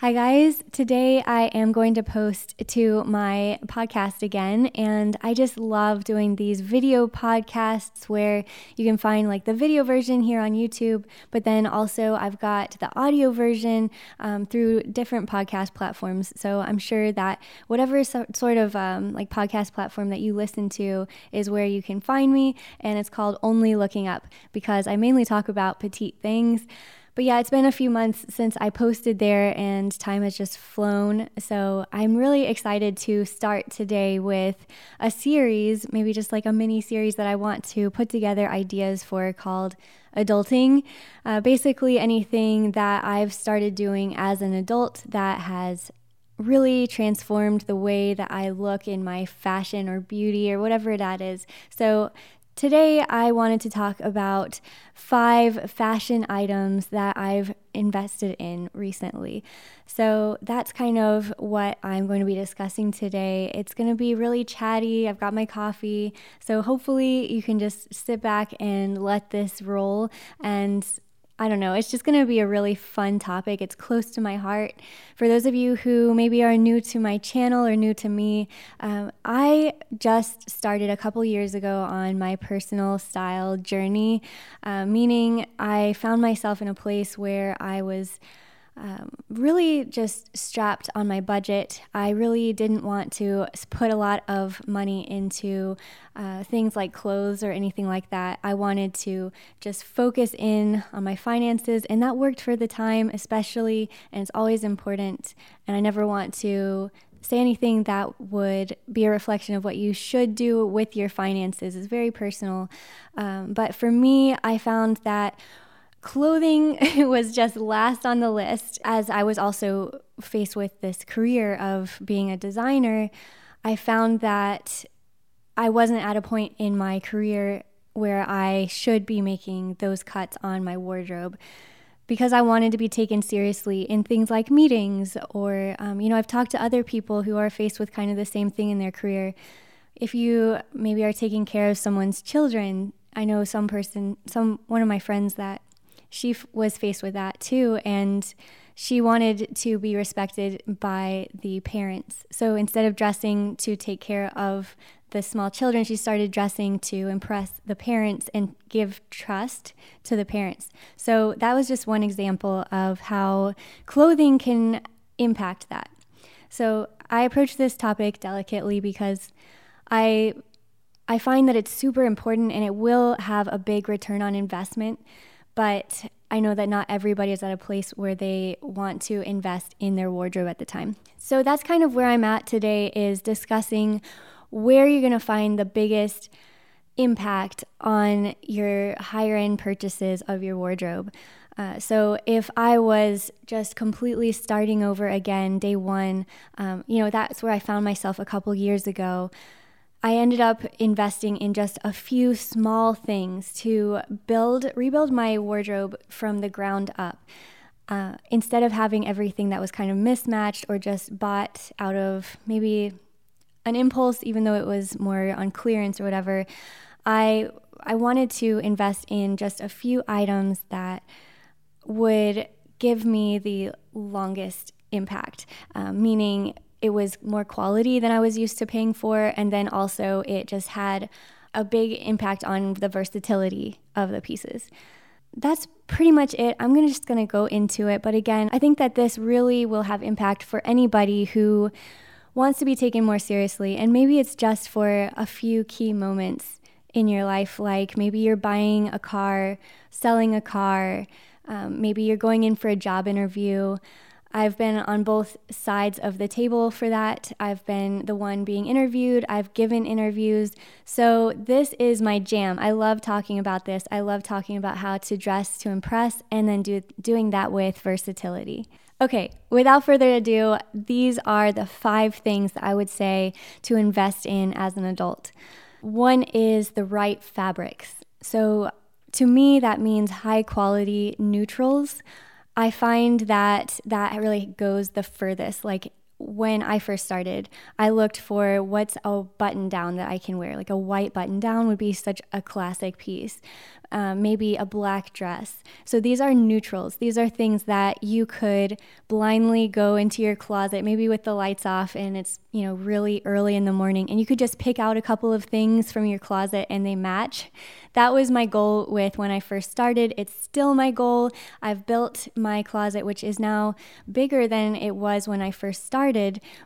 Hi, guys. Today I am going to post to my podcast again. And I just love doing these video podcasts where you can find like the video version here on YouTube, but then also I've got the audio version um, through different podcast platforms. So I'm sure that whatever so, sort of um, like podcast platform that you listen to is where you can find me. And it's called Only Looking Up because I mainly talk about petite things. But yeah, it's been a few months since I posted there and time has just flown. So I'm really excited to start today with a series, maybe just like a mini series that I want to put together ideas for called Adulting. Uh, basically, anything that I've started doing as an adult that has really transformed the way that I look in my fashion or beauty or whatever that is. So, Today, I wanted to talk about five fashion items that I've invested in recently. So, that's kind of what I'm going to be discussing today. It's going to be really chatty. I've got my coffee. So, hopefully, you can just sit back and let this roll and I don't know, it's just going to be a really fun topic. It's close to my heart. For those of you who maybe are new to my channel or new to me, um, I just started a couple years ago on my personal style journey, uh, meaning I found myself in a place where I was um, really just strapped on my budget. I really didn't want to put a lot of money into uh, things like clothes or anything like that. I wanted to just focus in on my finances, and that worked for the time, especially, and it's always important. And I never want to say anything that would be a reflection of what you should do with your finances. It's very personal. Um, but for me, I found that Clothing was just last on the list as I was also faced with this career of being a designer. I found that I wasn't at a point in my career where I should be making those cuts on my wardrobe because I wanted to be taken seriously in things like meetings or, um, you know, I've talked to other people who are faced with kind of the same thing in their career. If you maybe are taking care of someone's children, I know some person, some one of my friends that she f- was faced with that too. And she wanted to be respected by the parents. So instead of dressing to take care of the small children, she started dressing to impress the parents and give trust to the parents. So that was just one example of how clothing can impact that. So I approach this topic delicately because I I find that it's super important and it will have a big return on investment but I know that not everybody is at a place where they want to invest in their wardrobe at the time. So that's kind of where I'm at today is discussing where you're going to find the biggest impact on your higher end purchases of your wardrobe. Uh, so if I was just completely starting over again day one, um, you know, that's where I found myself a couple years ago. I ended up investing in just a few small things to build, rebuild my wardrobe from the ground up. Uh, instead of having everything that was kind of mismatched or just bought out of maybe an impulse, even though it was more on clearance or whatever, I I wanted to invest in just a few items that would give me the longest impact, um, meaning it was more quality than I was used to paying for. And then also, it just had a big impact on the versatility of the pieces. That's pretty much it. I'm gonna just gonna go into it. But again, I think that this really will have impact for anybody who wants to be taken more seriously. And maybe it's just for a few key moments in your life, like maybe you're buying a car, selling a car, um, maybe you're going in for a job interview. I've been on both sides of the table for that. I've been the one being interviewed, I've given interviews. So, this is my jam. I love talking about this. I love talking about how to dress to impress and then do, doing that with versatility. Okay, without further ado, these are the five things that I would say to invest in as an adult. One is the right fabrics. So, to me, that means high quality neutrals. I find that that really goes the furthest. Like when I first started, I looked for what's a button down that I can wear. Like a white button down would be such a classic piece. um, maybe a black dress. So these are neutrals. These are things that you could blindly go into your closet, maybe with the lights off, and it's you know really early in the morning, and you could just pick out a couple of things from your closet and they match. That was my goal with when I first started. It's still my goal. I've built my closet, which is now bigger than it was when I first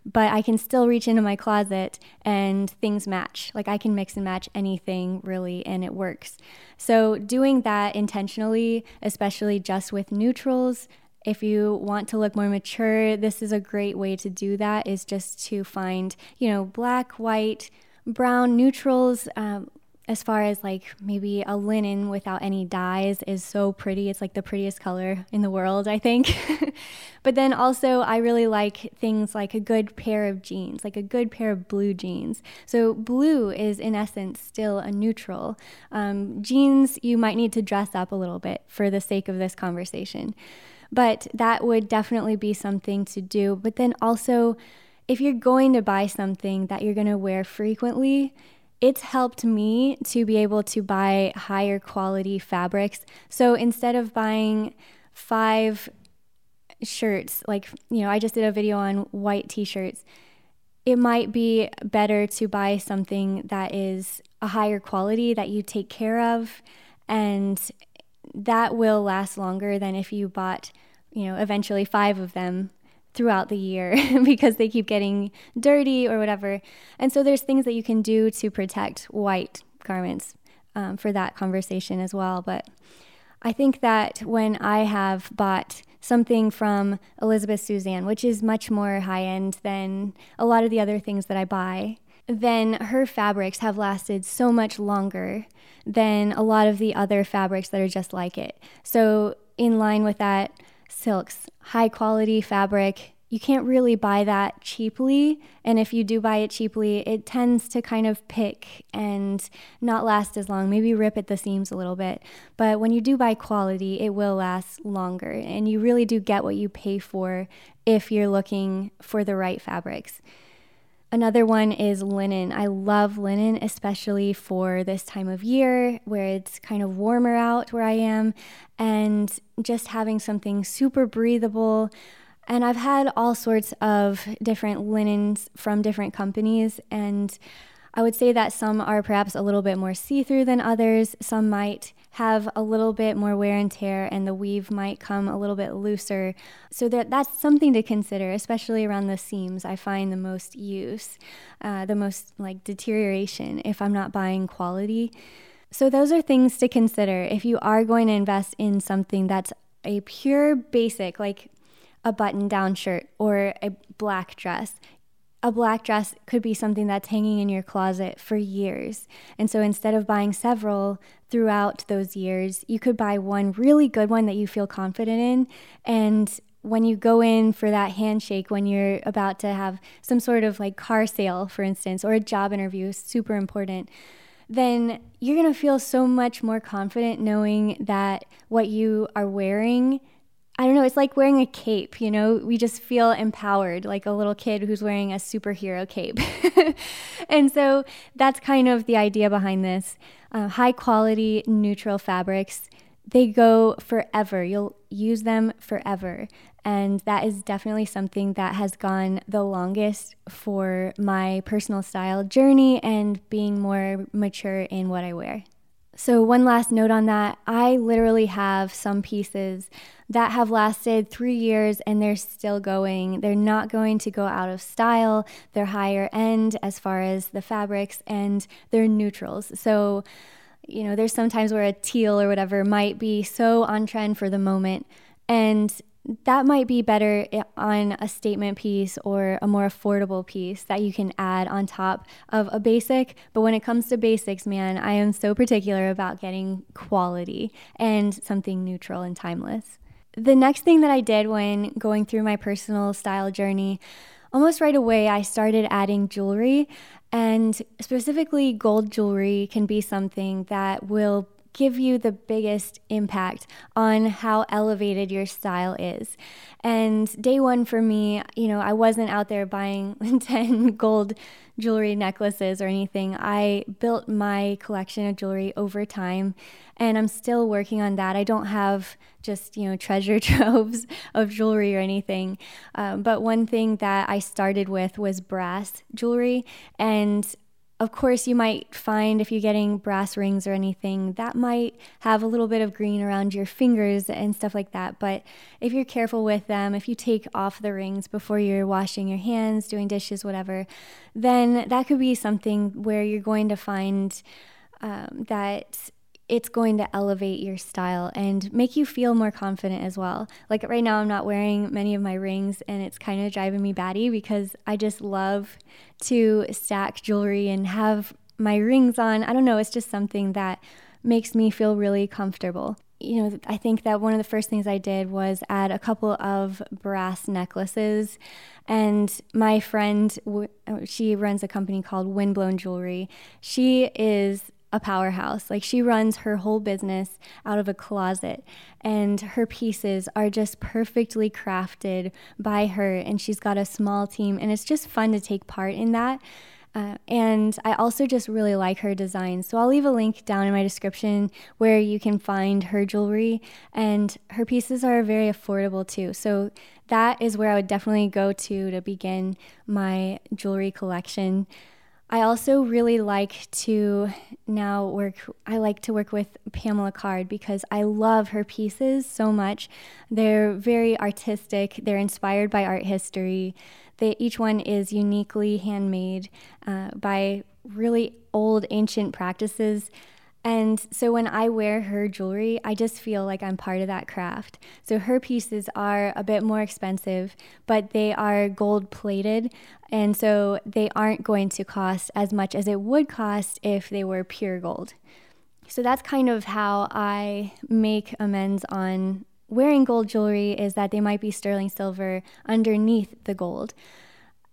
but I can still reach into my closet and things match. Like I can mix and match anything really, and it works. So, doing that intentionally, especially just with neutrals, if you want to look more mature, this is a great way to do that is just to find, you know, black, white, brown neutrals. Um, as far as like maybe a linen without any dyes is so pretty. It's like the prettiest color in the world, I think. but then also, I really like things like a good pair of jeans, like a good pair of blue jeans. So, blue is in essence still a neutral. Um, jeans, you might need to dress up a little bit for the sake of this conversation. But that would definitely be something to do. But then also, if you're going to buy something that you're going to wear frequently, it's helped me to be able to buy higher quality fabrics. So instead of buying five shirts, like, you know, I just did a video on white t shirts, it might be better to buy something that is a higher quality that you take care of and that will last longer than if you bought, you know, eventually five of them throughout the year because they keep getting dirty or whatever. And so there's things that you can do to protect white garments um, for that conversation as well. But I think that when I have bought something from Elizabeth Suzann, which is much more high end than a lot of the other things that I buy, then her fabrics have lasted so much longer than a lot of the other fabrics that are just like it. So, in line with that, silks, high quality fabric. You can't really buy that cheaply. And if you do buy it cheaply, it tends to kind of pick and not last as long, maybe rip at the seams a little bit. But when you do buy quality, it will last longer. And you really do get what you pay for if you're looking for the right fabrics. Another one is linen. I love linen, especially for this time of year where it's kind of warmer out where I am, and just having something super breathable. And I've had all sorts of different linens from different companies, and I would say that some are perhaps a little bit more see through than others. Some might have a little bit more wear and tear and the weave might come a little bit looser. So that that's something to consider, especially around the seams. I find the most use, uh, the most like deterioration if I'm not buying quality. So those are things to consider if you are going to invest in something that's a pure basic like a button down shirt or a black dress a black dress could be something that's hanging in your closet for years. And so instead of buying several throughout those years, you could buy one really good one that you feel confident in. And when you go in for that handshake, when you're about to have some sort of like car sale, for instance, or a job interview, super important, then you're gonna feel so much more confident knowing that what you are wearing I don't know, it's like wearing a cape, you know? We just feel empowered, like a little kid who's wearing a superhero cape. and so that's kind of the idea behind this. Uh, high quality, neutral fabrics, they go forever. You'll use them forever. And that is definitely something that has gone the longest for my personal style journey and being more mature in what I wear. So, one last note on that I literally have some pieces that have lasted three years and they're still going. They're not going to go out of style. They're higher end as far as the fabrics and they're neutrals. So, you know, there's sometimes where a teal or whatever might be so on trend for the moment. And that might be better on a statement piece or a more affordable piece that you can add on top of a basic. But when it comes to basics, man, I am so particular about getting quality and something neutral and timeless. The next thing that I did when going through my personal style journey, almost right away, I started adding jewelry. And specifically, gold jewelry can be something that will give you the biggest impact on how elevated your style is. And day one for me, you know, I wasn't out there buying 10 gold jewelry necklaces or anything. I built my collection of jewelry over time and I'm still working on that. I don't have just, you know, treasure troves of jewelry or anything. Um, but one thing that I started with was brass jewelry and of course, you might find if you're getting brass rings or anything, that might have a little bit of green around your fingers and stuff like that. But if you're careful with them, if you take off the rings before you're washing your hands, doing dishes, whatever, then that could be something where you're going to find um, that it's going to elevate your style and make you feel more confident as well. Like right now, I'm not wearing many of my rings, and it's kind of driving me batty because I just love to stack jewelry and have my rings on. I don't know, it's just something that makes me feel really comfortable. You know, I think that one of the first things I did was add a couple of brass necklaces. And my friend, she runs a company called Windblown Jewelry. She is a powerhouse. Like she runs her whole business out of a closet, and her pieces are just perfectly crafted by her. And she's got a small team, and it's just fun to take part in that. Uh, and I also just really like her design. So I'll leave a link down in my description where you can find her jewelry. And her pieces are very affordable too. So that is where I would definitely go to to begin my jewelry collection. I also really like to now work, I like to work with Pamela Card because I love her pieces so much. They're very artistic, they're inspired by art history. They, each one is uniquely handmade uh, by really old, ancient practices and so when I wear her jewelry, I just feel like I'm part of that craft. So her pieces are a bit more expensive, but they are gold plated. And so they aren't going to cost as much as it would cost if they were pure gold. So that's kind of how I make amends on wearing gold jewelry is that they might be sterling silver underneath the gold.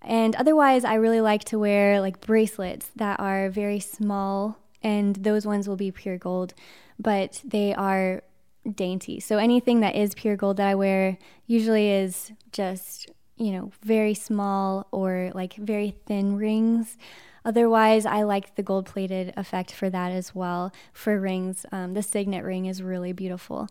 And otherwise, I really like to wear like bracelets that are very small and those ones will be pure gold, but they are dainty. So anything that is pure gold that I wear usually is just, you know, very small or like very thin rings. Otherwise, I like the gold plated effect for that as well. For rings, um, the signet ring is really beautiful.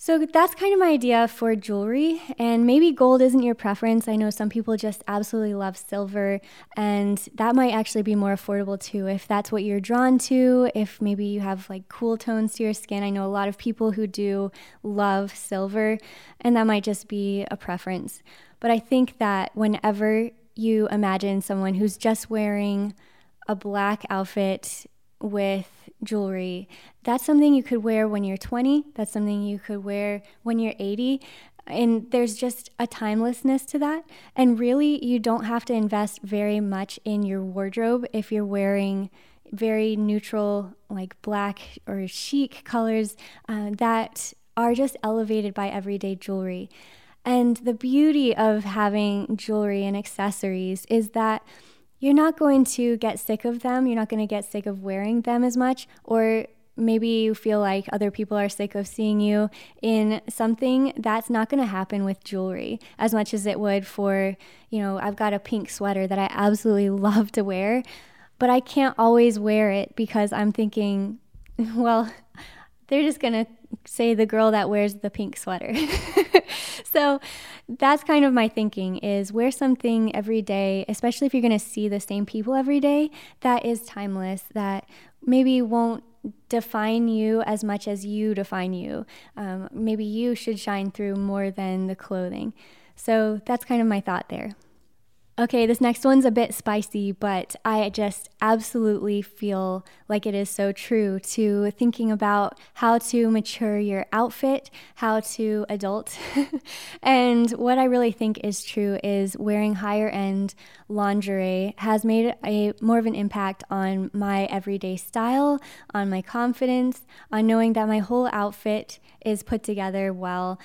So that's kind of my idea for jewelry. And maybe gold isn't your preference. I know some people just absolutely love silver, and that might actually be more affordable too if that's what you're drawn to. If maybe you have like cool tones to your skin. I know a lot of people who do love silver, and that might just be a preference. But I think that whenever you imagine someone who's just wearing a black outfit with jewelry. That's something you could wear when you're 20. That's something you could wear when you're 80. And there's just a timelessness to that. And really, you don't have to invest very much in your wardrobe if you're wearing very neutral, like black or chic colors uh, that are just elevated by everyday jewelry. And the beauty of having jewelry and accessories is that you're not going to get sick of them. You're not going to get sick of wearing them as much, or maybe you feel like other people are sick of seeing you in something that's not going to happen with jewelry as much as it would for, you know, I've got a pink sweater that I absolutely love to wear, but I can't always wear it because I'm thinking, well, they're just going to say the girl that wears the pink sweater. so that's kind of my thinking is wear something every day, especially if you're going to see the same people every day that is timeless, that maybe won't define you as much as you define you. Um, maybe you should shine through more than the clothing. So that's kind of my thought there. Okay, this next one's a bit spicy, but I just absolutely feel like it is so true to thinking about how to mature your outfit, how to adult. and what I really think is true is wearing higher end lingerie has made a more of an impact on my everyday style, on my confidence, on knowing that my whole outfit is put together well.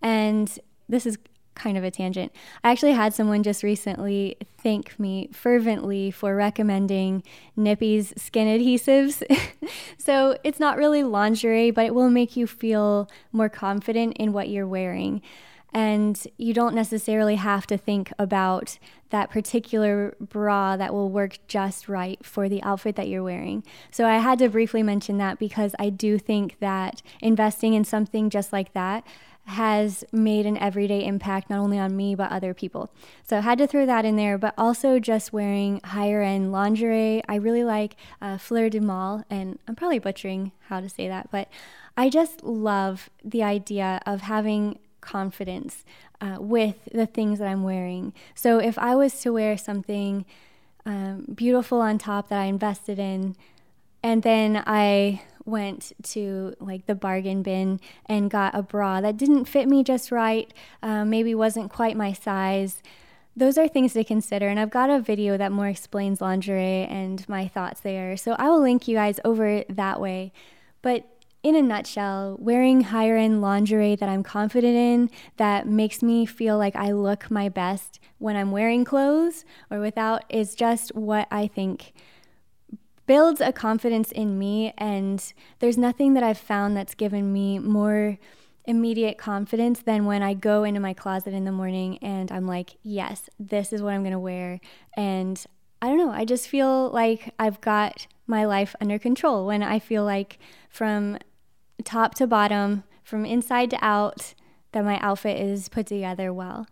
And this is kind of a tangent. I actually had someone just recently thank me fervently for recommending Nippies skin adhesives. so it's not really lingerie, but it will make you feel more confident in what you're wearing. And you don't necessarily have to think about that particular bra that will work just right for the outfit that you're wearing. So I had to briefly mention that because I do think that investing in something just like that has made an everyday impact not only on me but other people. So I had to throw that in there, but also just wearing higher end lingerie. I really like uh, Fleur du Mal, and I'm probably butchering how to say that, but I just love the idea of having confidence uh, with the things that I'm wearing. So if I was to wear something um, beautiful on top that I invested in, and then I went to like the bargain bin and got a bra that didn't fit me just right, uh, maybe wasn't quite my size. Those are things to consider, and I've got a video that more explains lingerie and my thoughts there. So I will link you guys over that way. But in a nutshell, wearing higher end lingerie that I'm confident in, that makes me feel like I look my best when I'm wearing clothes or without, is just what I think builds a confidence in me. And there's nothing that I've found that's given me more immediate confidence than when I go into my closet in the morning and I'm like, yes, this is what I'm going to wear. And I don't know, I just feel like I've got my life under control when I feel like from top to bottom, from inside to out, that my outfit is put together well.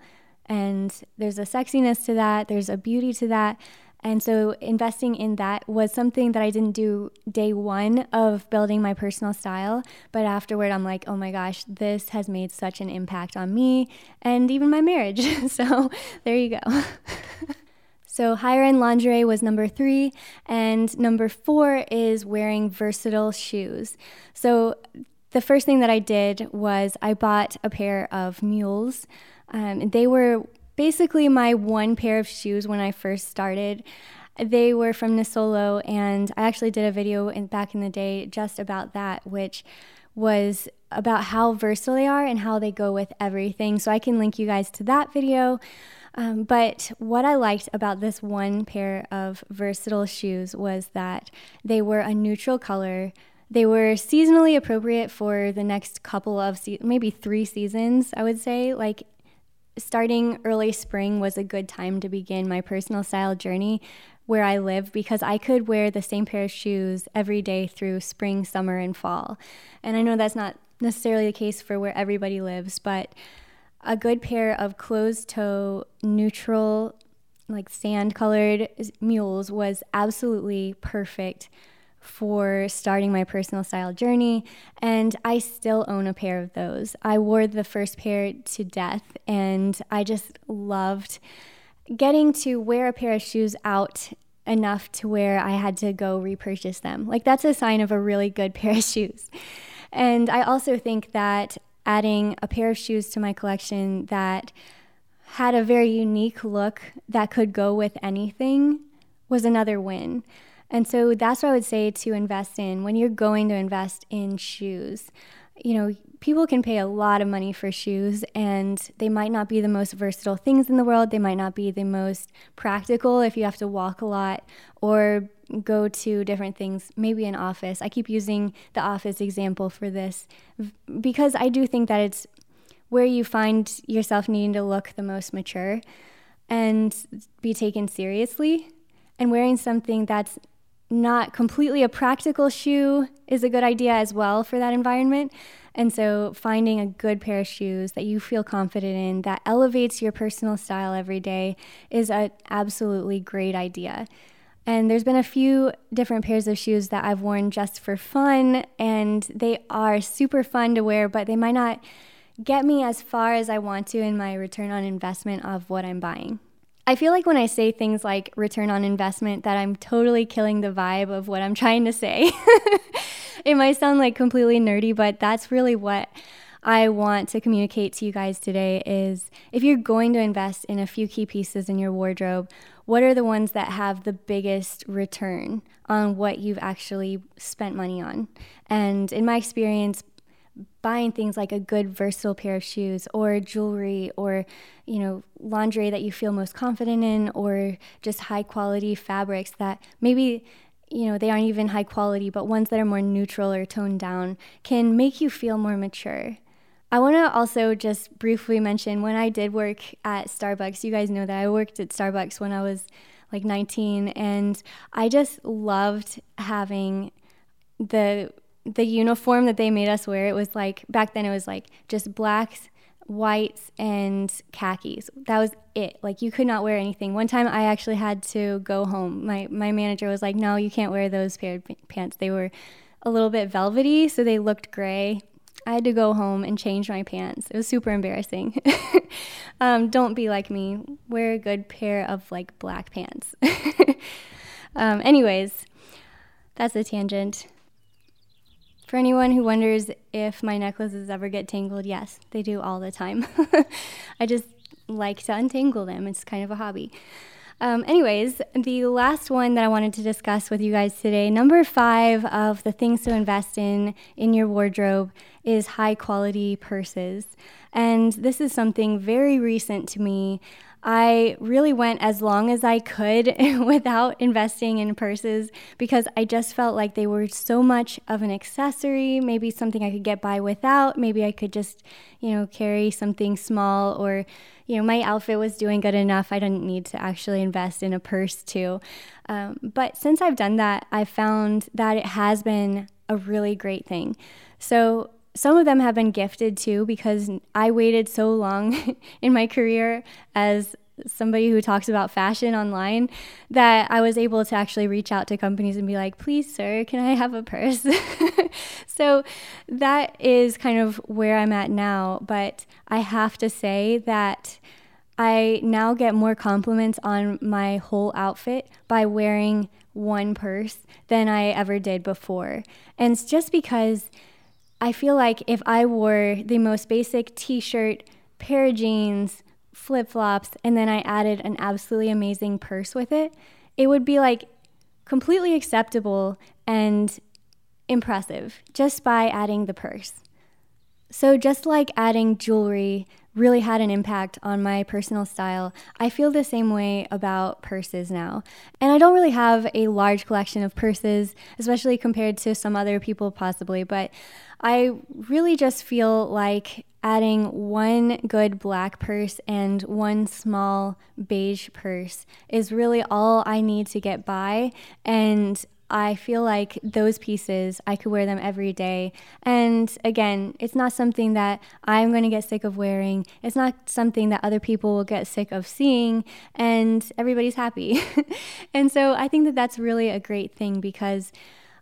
And there's a sexiness to that, there's a beauty to that. And so investing in that was something that I didn't do day one of building my personal style. But afterward, I'm like, oh my gosh, this has made such an impact on me and even my marriage. so there you go. So, higher end lingerie was number three, and number four is wearing versatile shoes. So, the first thing that I did was I bought a pair of mules. Um, they were basically my one pair of shoes when I first started. They were from Nisolo, and I actually did a video in, back in the day just about that, which was about how versatile they are and how they go with everything. So I can link you guys to that video. Um, but what I liked about this one pair of versatile shoes was that they were a neutral color. They were seasonally appropriate for the next couple of se- maybe three seasons, I would say. Like starting early spring was a good time to begin my personal style journey where I live because I could wear the same pair of shoes every day through spring, summer, and fall. And I know that's not necessarily the case for where everybody lives, but a good pair of closed toe, neutral, like sand colored mules was absolutely perfect for starting my personal style journey. And I still own a pair of those. I wore the first pair to death, and I just loved getting to wear a pair of shoes out enough to where I had to go repurchase them. Like, that's a sign of a really good pair of shoes. And I also think that adding a pair of shoes to my collection that had a very unique look that could go with anything was another win. And so that's what I would say to invest in when you're going to invest in shoes. You know, people can pay a lot of money for shoes and they might not be the most versatile things in the world. They might not be the most practical if you have to walk a lot or go to different things, maybe an office. I keep using the office example for this because I do think that it's where you find yourself needing to look the most mature and be taken seriously. And wearing something that's not completely a practical shoe is a good idea as well for that environment. And so, finding a good pair of shoes that you feel confident in that elevates your personal style every day is an absolutely great idea. And there's been a few different pairs of shoes that I've worn just for fun, and they are super fun to wear, but they might not get me as far as I want to in my return on investment of what I'm buying. I feel like when I say things like return on investment, that I'm totally killing the vibe of what I'm trying to say. it might sound like completely nerdy, but that's really what I want to communicate to you guys today is if you're going to invest in a few key pieces in your wardrobe, what are the ones that have the biggest return on what you've actually spent money on? And in my experience, buying things like a good versatile pair of shoes or jewelry or you know lingerie that you feel most confident in or just high quality fabrics that maybe you know they aren't even high quality but ones that are more neutral or toned down can make you feel more mature. I want to also just briefly mention when I did work at Starbucks, you guys know that I worked at Starbucks when I was like 19 and I just loved having the the uniform that they made us wear. It was like back then it was like just blacks, whites and khakis. That was it. Like you could not wear anything. One time I actually had to go home. My my manager was like, "No, you can't wear those pair of pants. They were a little bit velvety, so they looked gray." I had to go home and change my pants. It was super embarrassing. um, don't be like me. Wear a good pair of like black pants. um, anyways, that's a tangent. For anyone who wonders if my necklaces ever get tangled, yes, they do all the time. I just like to untangle them. It's kind of a hobby. Um, anyways, the last one that I wanted to discuss with you guys today, number five of the things to invest in in your wardrobe is high quality purses. And this is something very recent to me. I really went as long as I could without investing in purses because I just felt like they were so much of an accessory, maybe something I could get by without. Maybe I could just, you know, carry something small or, you know, my outfit was doing good enough. I didn't need to actually invest in a purse too. Um, but since I've done that, I found that it has been a really great thing. So some of them have been gifted too because I waited so long in my career as somebody who talks about fashion online that I was able to actually reach out to companies and be like, please, sir, can I have a purse? so that is kind of where I'm at now. But I have to say that I now get more compliments on my whole outfit by wearing one purse than I ever did before. And it's just because I feel like if I wore the most basic t shirt, pair of jeans, flip flops, and then I added an absolutely amazing purse with it, it would be like completely acceptable and impressive just by adding the purse. So, just like adding jewelry really had an impact on my personal style. I feel the same way about purses now. And I don't really have a large collection of purses, especially compared to some other people, possibly, but I really just feel like adding one good black purse and one small beige purse is really all I need to get by. And I feel like those pieces, I could wear them every day. And again, it's not something that I'm going to get sick of wearing. It's not something that other people will get sick of seeing, and everybody's happy. and so I think that that's really a great thing because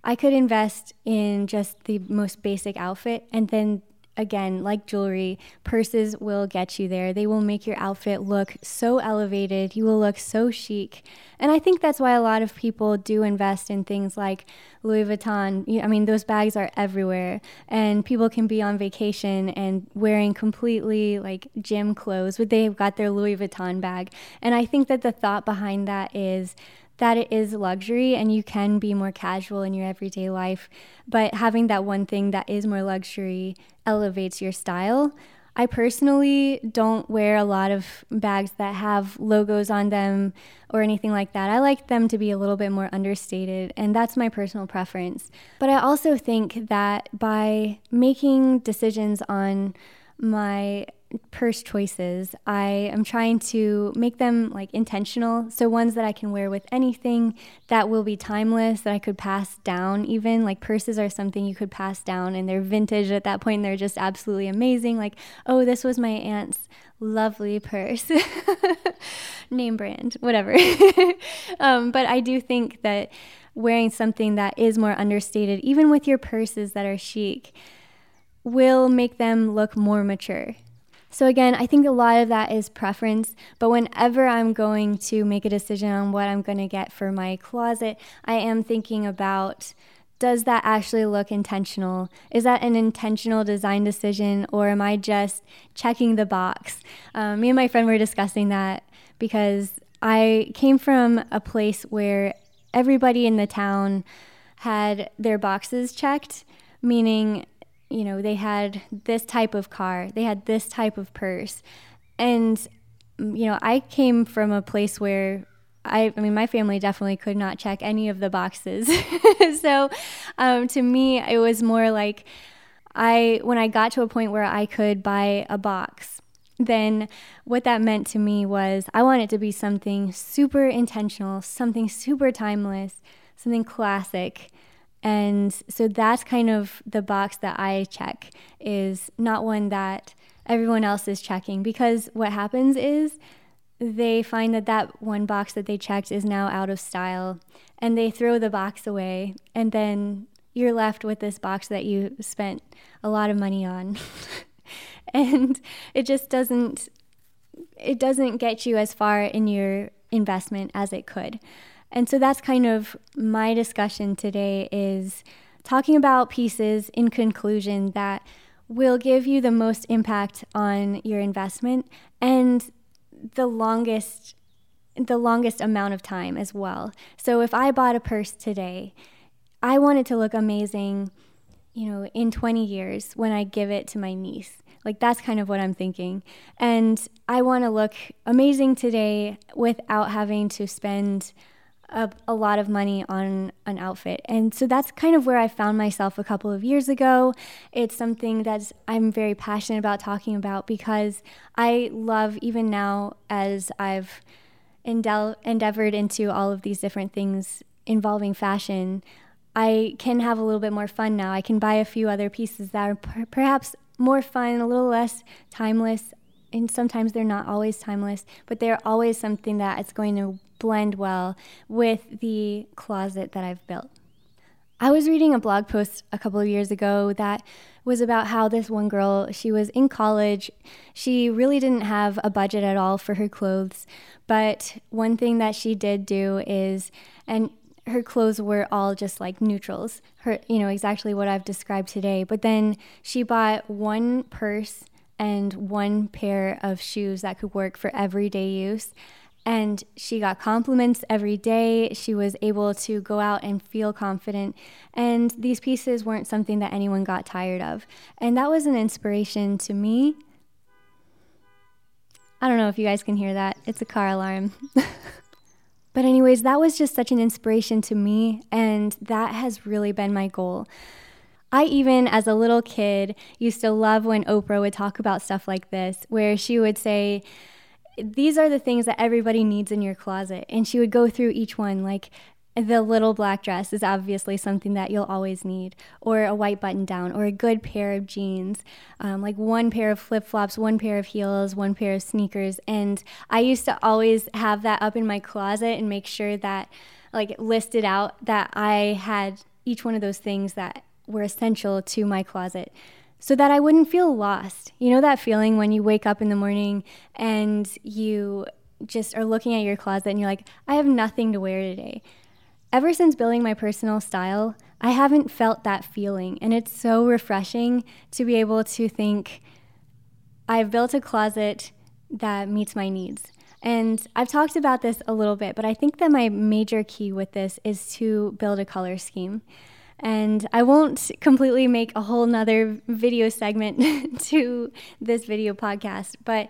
I could invest in just the most basic outfit and then again, like jewelry, purses will get you there. They will make your outfit look so elevated. You will look so chic. And I think that's why a lot of people do invest in things like Louis Vuitton. I mean, those bags are everywhere, and people can be on vacation and wearing completely like gym clothes, but they've got their Louis Vuitton bag. And I think that the thought behind that is that it is luxury and you can be more casual in your everyday life. But having that one thing that is more luxury elevates your style. I personally don't wear a lot of bags that have logos on them or anything like that. I like them to be a little bit more understated, and that's my personal preference. But I also think that by making decisions on my purse choices, I am trying to make them like intentional. So, ones that I can wear with anything that will be timeless, that I could pass down, even like purses are something you could pass down and they're vintage at that point. They're just absolutely amazing. Like, oh, this was my aunt's lovely purse, name brand, whatever. um, but I do think that wearing something that is more understated, even with your purses that are chic, will make them look more mature. So, again, I think a lot of that is preference, but whenever I'm going to make a decision on what I'm going to get for my closet, I am thinking about does that actually look intentional? Is that an intentional design decision, or am I just checking the box? Um, me and my friend were discussing that because I came from a place where everybody in the town had their boxes checked, meaning you know, they had this type of car, they had this type of purse. And, you know, I came from a place where I, I mean, my family definitely could not check any of the boxes. so um, to me, it was more like I, when I got to a point where I could buy a box, then what that meant to me was I want it to be something super intentional, something super timeless, something classic. And so that's kind of the box that I check is not one that everyone else is checking because what happens is they find that that one box that they checked is now out of style and they throw the box away and then you're left with this box that you spent a lot of money on. And it just doesn't it doesn't get you as far in your investment as it could and so that's kind of my discussion today is talking about pieces in conclusion that will give you the most impact on your investment and the longest the longest amount of time as well. So if I bought a purse today, I want it to look amazing, you know, in 20 years when I give it to my niece. Like that's kind of what I'm thinking. And I want to look amazing today without having to spend a, a, lot of money on an outfit. And so that's kind of where I found myself a couple of years ago. It's something that I'm very passionate about talking about because I love, even now, as I've endel- endeavored into all of these different things involving fashion, I can have a little bit more fun now. I can buy a few other pieces that are per- perhaps more fun, a little less timeless. And sometimes they're not always timeless, but they're always something that it's going to blend well with the closet that I've built. I was reading a blog post a couple of years ago that was about how this one girl, she was in college. She really didn't have a budget at all for her clothes. But one thing that she did do is, and her clothes were all just like neutrals, her, you know, exactly what I've described today. But then she bought one purse and one pair of shoes that could work for everyday use and she got compliments every day. She was able to go out and feel confident. And these pieces weren't something that anyone got tired of. And that was an inspiration to me. I don't know if you guys can hear that. It's a car alarm. but, anyways, that was just such an inspiration to me. And that has really been my goal. I even, as a little kid, used to love when Oprah would talk about stuff like this, where she would say, these are the things that everybody needs in your closet. And she would go through each one, like the little black dress is obviously something that you'll always need, or a white button down, or a good pair of jeans, um, like one pair of flip flops, one pair of heels, one pair of sneakers. And I used to always have that up in my closet and make sure that, like, listed out that I had each one of those things that were essential to my closet so that I wouldn't feel lost. You know that feeling when you wake up in the morning and you just are looking at your closet and you're like, I have nothing to wear today. Ever since building my personal style, I haven't felt that feeling. And it's so refreshing to be able to think, I've built a closet that meets my needs. And I've talked about this a little bit, but I think that my major key with this is to build a color scheme. And I won't completely make a whole nother video segment to this video podcast, but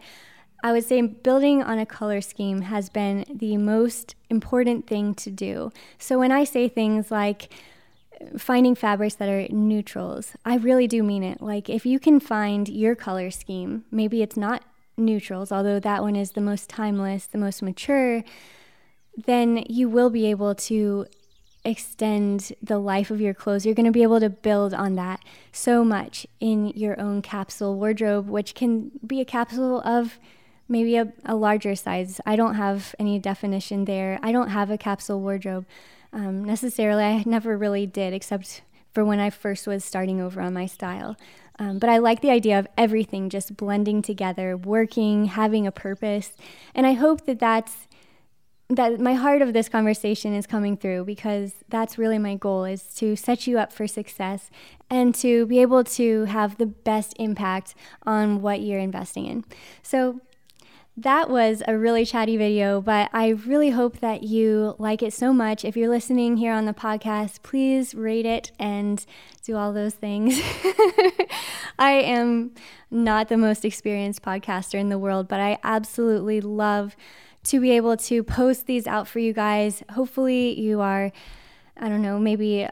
I would say building on a color scheme has been the most important thing to do. So when I say things like finding fabrics that are neutrals, I really do mean it. Like if you can find your color scheme, maybe it's not neutrals, although that one is the most timeless, the most mature, then you will be able to extend the life of your clothes, you're going to be able to build on that so much in your own capsule wardrobe, which can be a capsule of maybe a, a larger size. I don't have any definition there. I don't have a capsule wardrobe um, necessarily. I never really did, except for when I first was starting over on my style. Um, but I like the idea of everything just blending together, working, having a purpose. And I hope that that's that my heart of this conversation is coming through because that's really my goal is to set you up for success and to be able to have the best impact on what you're investing in. So that was a really chatty video, but I really hope that you like it so much. If you're listening here on the podcast, please rate it and do all those things. I am not the most experienced podcaster in the world, but I absolutely love to be able to post these out for you guys. Hopefully, you are, I don't know, maybe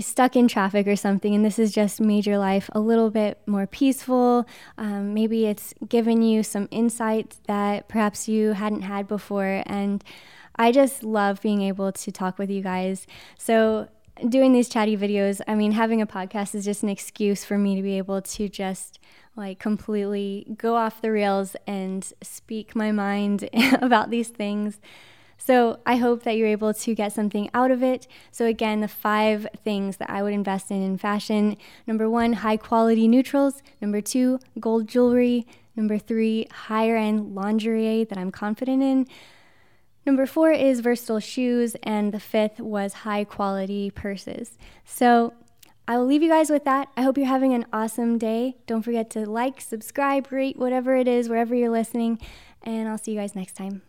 stuck in traffic or something and this has just made your life a little bit more peaceful. Um, maybe it's given you some insight that perhaps you hadn't had before. And I just love being able to talk with you guys. So, doing these chatty videos, I mean, having a podcast is just an excuse for me to be able to just like completely go off the rails and speak my mind about these things. So I hope that you're able to get something out of it. So, again, the five things that I would invest in in fashion number one, high quality neutrals. Number two, gold jewelry. Number three, higher end lingerie that I'm confident in. Number four is versatile shoes. And the fifth was high quality purses. So, I will leave you guys with that. I hope you're having an awesome day. Don't forget to like, subscribe, rate, whatever it is, wherever you're listening. And I'll see you guys next time.